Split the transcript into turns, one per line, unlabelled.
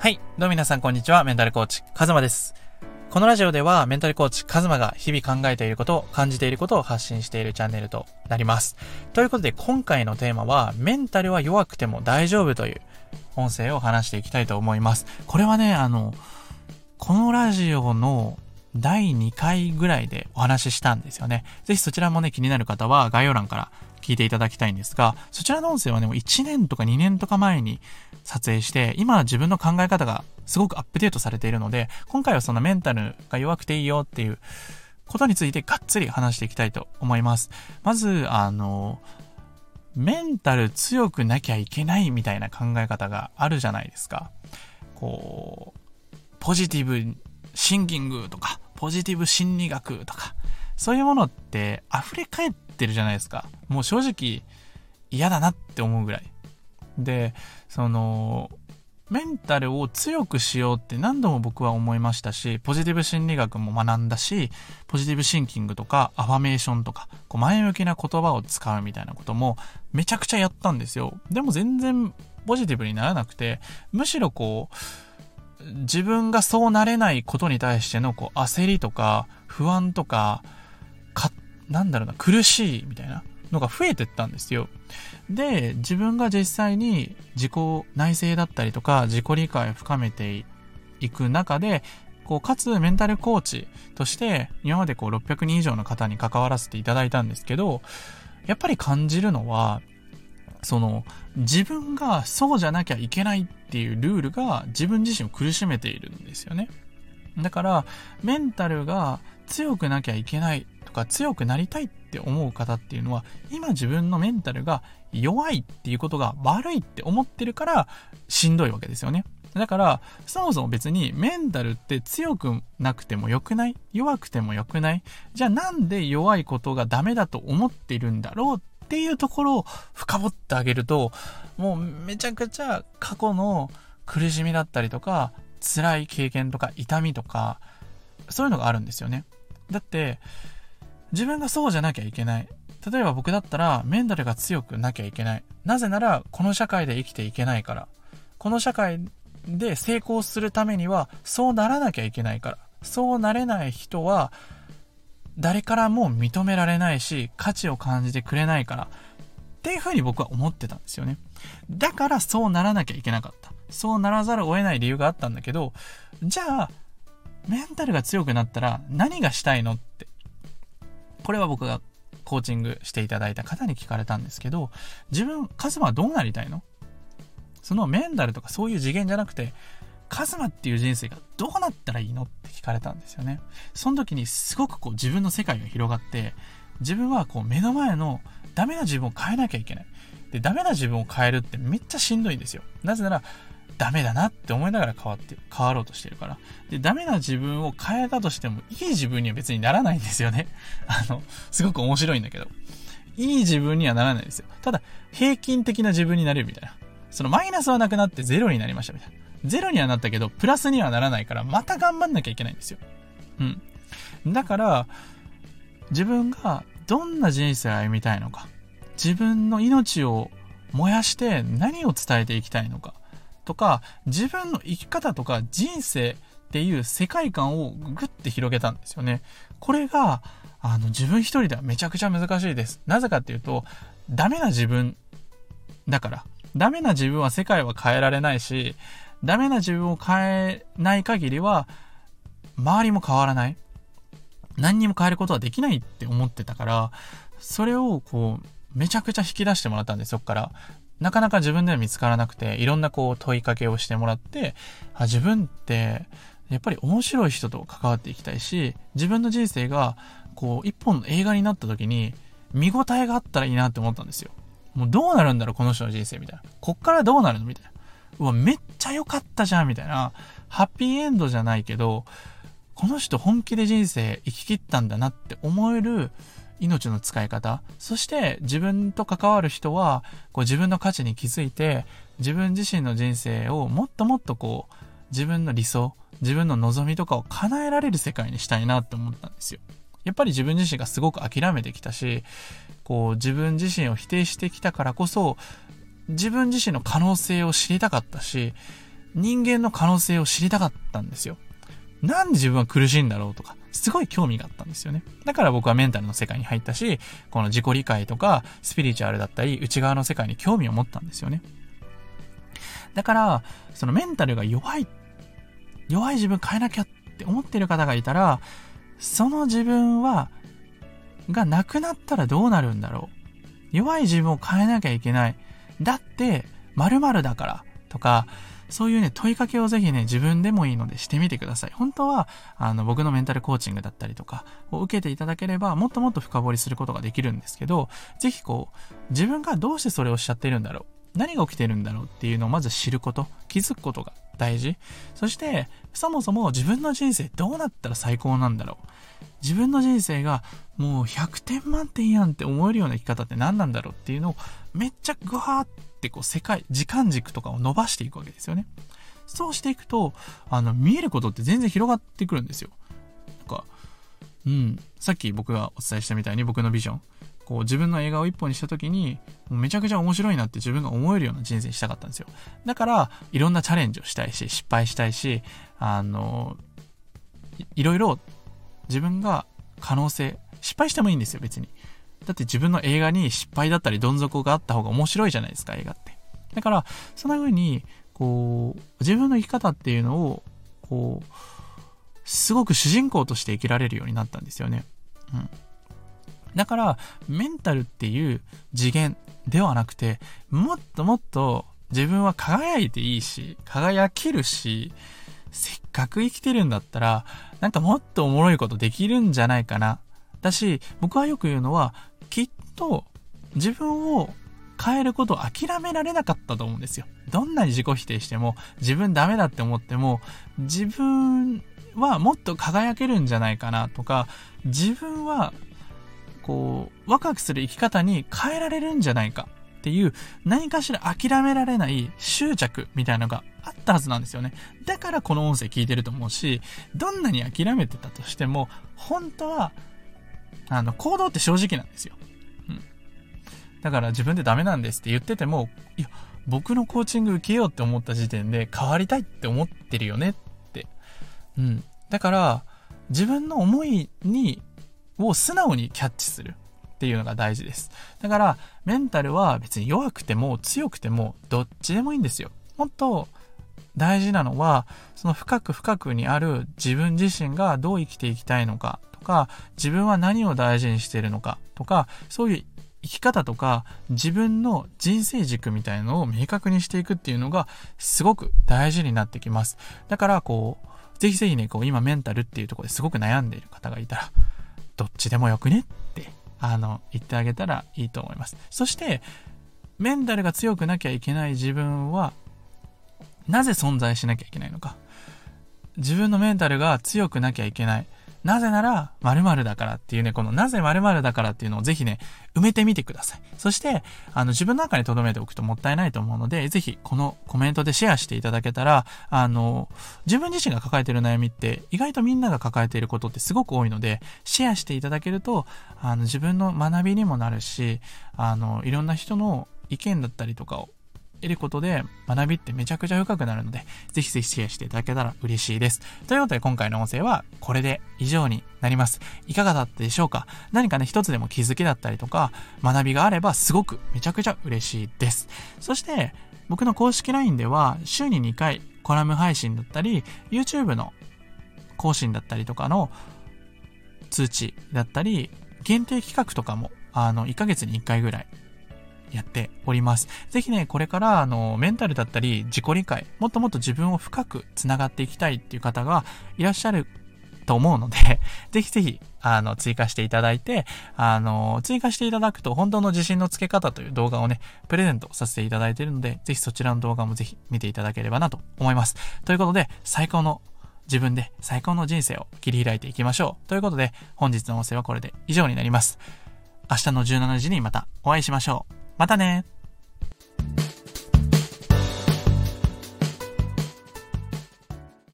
はい。どうも皆さんこんにちは。メンタルコーチ、カズマです。このラジオではメンタルコーチ、カズマが日々考えていること、感じていることを発信しているチャンネルとなります。ということで今回のテーマは、メンタルは弱くても大丈夫という音声を話していきたいと思います。これはね、あの、このラジオの第2回ぐらいでお話ししたんですよね。ぜひそちらもね、気になる方は概要欄から聞いていただきたいんですが、そちらの音声はね、もう1年とか2年とか前に撮影して、今は自分の考え方がすごくアップデートされているので、今回はそのメンタルが弱くていいよっていうことについてがっつり話していきたいと思います。まず、あの、メンタル強くなきゃいけないみたいな考え方があるじゃないですか。こう、ポジティブシンキングとか、ポジティブ心理学とか、そういうものって溢れ返ってるじゃないですか。もう正直嫌だなって思うぐらい。で、その、メンタルを強くしようって何度も僕は思いましたし、ポジティブ心理学も学んだし、ポジティブシンキングとかアファメーションとか、こう前向きな言葉を使うみたいなこともめちゃくちゃやったんですよ。でも全然ポジティブにならなくて、むしろこう、自分がそうなれないことに対してのこう焦りとか不安と、か、なんだろうな、苦しいみたいなのが増えてったんですよ。で、自分が実際に自己内省だったりとか、自己理解を深めていく中で、こう、かつメンタルコーチとして、今までこう600人以上の方に関わらせていただいたんですけど、やっぱり感じるのは、その、自分がそうじゃなきゃいけないっていうルールが自分自身を苦しめているんですよね。だから、メンタルが強くなきゃいけないとか強くなりたいって思う方っていうのは、今自分のメンタルが弱いっていうことが悪いって思ってるからしんどいわけですよね。だから、そもそも別にメンタルって強くなくても良くない？弱くても良くない？じゃあなんで弱いことがダメだと思っているんだろうっていうところを深掘ってあげると、もうめちゃくちゃ過去の苦しみだったりとか、辛い経験とか痛みとか、そういうのがあるんですよね。だって、自分がそうじゃなきゃいけない。例えば僕だったらメンタルが強くなきゃいけない。なぜならこの社会で生きていけないから。この社会で成功するためにはそうならなきゃいけないから。そうなれない人は誰からも認められないし価値を感じてくれないから。っていうふうに僕は思ってたんですよね。だからそうならなきゃいけなかった。そうならざるを得ない理由があったんだけど、じゃあ、メンタルが強くなったら何がしたいのって。これは僕がコーチングしていただいた方に聞かれたんですけど、自分、カズマはどうなりたいの？そのメンタルとかそういう次元じゃなくて、カズマっていう人生がどうなったらいいの？って聞かれたんですよね。その時にすごくこう自分の世界が広がって、自分はこう目の前のダメな自分を変えなきゃいけない。で、ダメな自分を変えるってめっちゃしんどいんですよ。なぜなら、ダメだなって思いながら変わって、変わろうとしてるから。で、ダメな自分を変えたとしても、いい自分には別にならないんですよね。あの、すごく面白いんだけど。いい自分にはならないですよ。ただ、平均的な自分になれるみたいな。そのマイナスはなくなってゼロになりましたみたいな。ゼロにはなったけど、プラスにはならないから、また頑張んなきゃいけないんですよ。うん。だから、自分がどんな人生を歩みたいのか、自分の命を燃やして何を伝えていきたいのか、とか、自分の生き方とか人生っていう世界観をぐって広げたんですよね。これが、あの、自分一人ではめちゃくちゃ難しいです。なぜかっていうと、ダメな自分だから。ダメな自分は世界は変えられないし、ダメな自分を変えない限りは、周りも変わらない。何にも変えることはできないって思ってたから、それをこう、めちゃくちゃ引き出してもらったんです、そっから。なかなか自分では見つからなくて、いろんなこう問いかけをしてもらって、あ自分って、やっぱり面白い人と関わっていきたいし、自分の人生が、こう、一本の映画になった時に、見応えがあったらいいなって思ったんですよ。もうどうなるんだろう、この人の人生みたいな。こっからどうなるのみたいな。うわ、めっちゃ良かったじゃんみたいな。ハッピーエンドじゃないけど、この人本気で人生生き切ったんだなって思える命の使い方、そして自分と関わる人は、こう自分の価値に気づいて、自分自身の人生をもっともっとこう、自分の理想、自分の望みとかを叶えられる世界にしたいなって思ったんですよ。やっぱり自分自身がすごく諦めてきたし、こう自分自身を否定してきたからこそ、自分自身の可能性を知りたかったし、人間の可能性を知りたかったんですよ。なんで自分は苦しいんだろうとか、すごい興味があったんですよね。だから僕はメンタルの世界に入ったし、この自己理解とか、スピリチュアルだったり、内側の世界に興味を持ったんですよね。だから、そのメンタルが弱い、弱い自分変えなきゃって思ってる方がいたら、その自分は、がなくなったらどうなるんだろう。弱い自分を変えなきゃいけない。だって、〇〇だから。とか、そういうね、問いかけをぜひね、自分でもいいのでしてみてください。本当は、あの、僕のメンタルコーチングだったりとかを受けていただければ、もっともっと深掘りすることができるんですけど、ぜひこう、自分がどうしてそれをしちゃってるんだろう。何が起きてるんだろうっていうのをまず知ること、気づくことが大事。そして、そもそも自分の人生どうなったら最高なんだろう。自分の人生がもう100点満点やんって思えるような生き方って何なんだろうっていうのをめっちゃグワーってこう世界、時間軸とかを伸ばしていくわけですよね。そうしていくと、あの、見えることって全然広がってくるんですよ。なんか、うん、さっき僕がお伝えしたみたいに僕のビジョン、こう自分の映画を一本にした時に、めちゃくちゃ面白いなって自分が思えるような人生にしたかったんですよ。だから、いろんなチャレンジをしたいし、失敗したいし、あの、いろいろ自分が可能性、失敗してもいいんですよ、別に。だって自分の映画に失敗だったりどん底があった方が面白いじゃないですか、映画って。だから、そんな風に、こう、自分の生き方っていうのを、こう、すごく主人公として生きられるようになったんですよね。うん。だから、メンタルっていう次元ではなくて、もっともっと自分は輝いていいし、輝けるし、せっかく生きてるんだったら、なんかもっとおもろいことできるんじゃないかな。だし、僕はよく言うのは、きっと自分を変えることを諦められなかったと思うんですよ。どんなに自己否定しても、自分ダメだって思っても、自分はもっと輝けるんじゃないかなとか、自分は、こう、ワクワクする生き方に変えられるんじゃないかっていう、何かしら諦められない執着みたいなのがあったはずなんですよね。だからこの音声聞いてると思うし、どんなに諦めてたとしても、本当は、あの、行動って正直なんですよ。うん。だから自分でダメなんですって言ってても、いや、僕のコーチング受けようって思った時点で変わりたいって思ってるよねって。うん。だから、自分の思いに、を素直にキャッチするっていうのが大事です。だから、メンタルは別に弱くても強くてもどっちでもいいんですよ。もっと大事なのは、その深く深くにある自分自身がどう生きていきたいのかとか、自分は何を大事にしているのかとか、そういう生き方とか自分の人生軸みたいのを明確にしていくっていうのがすごく大事になってきます。だからこう、ぜひぜひね、こう今メンタルっていうところですごく悩んでいる方がいたら、どっちでもよくね、あの、言ってあげたらいいと思います。そして、メンタルが強くなきゃいけない自分はなぜ存在しなきゃいけないのか。自分のメンタルが強くなきゃいけない。なぜなら、〇〇だからっていうね、このなぜ〇〇だからっていうのをぜひね、埋めてみてください。そして、あの、自分の中に留めておくともったいないと思うので、ぜひ、このコメントでシェアしていただけたら、あの、自分自身が抱えている悩みって、意外とみんなが抱えていることってすごく多いので、シェアしていただけると、あの、自分の学びにもなるし、あの、いろんな人の意見だったりとかを得ることで学びってめちゃくちゃ深くなるので、ぜひぜひシェアしていただけたら嬉しいです。ということで今回の音声はこれで以上になります。いかがだったでしょうか？何かね、一つでも気づきだったりとか、学びがあればすごくめちゃくちゃ嬉しいです。そして、僕の公式 LINE では週に2回コラム配信だったり、YouTube の更新だったりとかの通知だったり、限定企画とかも、あの、1ヶ月に1回ぐらいやっております。ぜひね、これから、あの、メンタルだったり、自己理解、もっともっと自分を深く繋がっていきたいっていう方がいらっしゃると思うので、ぜひぜひ、あの、追加していただいて、あの、追加していただくと、本当の自信のつけ方という動画をね、プレゼントさせていただいているので、ぜひそちらの動画もぜひ見ていただければなと思います。ということで、最高の自分で最高の人生を切り開いていきましょう。ということで、本日の音声はこれで以上になります。明日の17時にまたお会いしましょう。またね。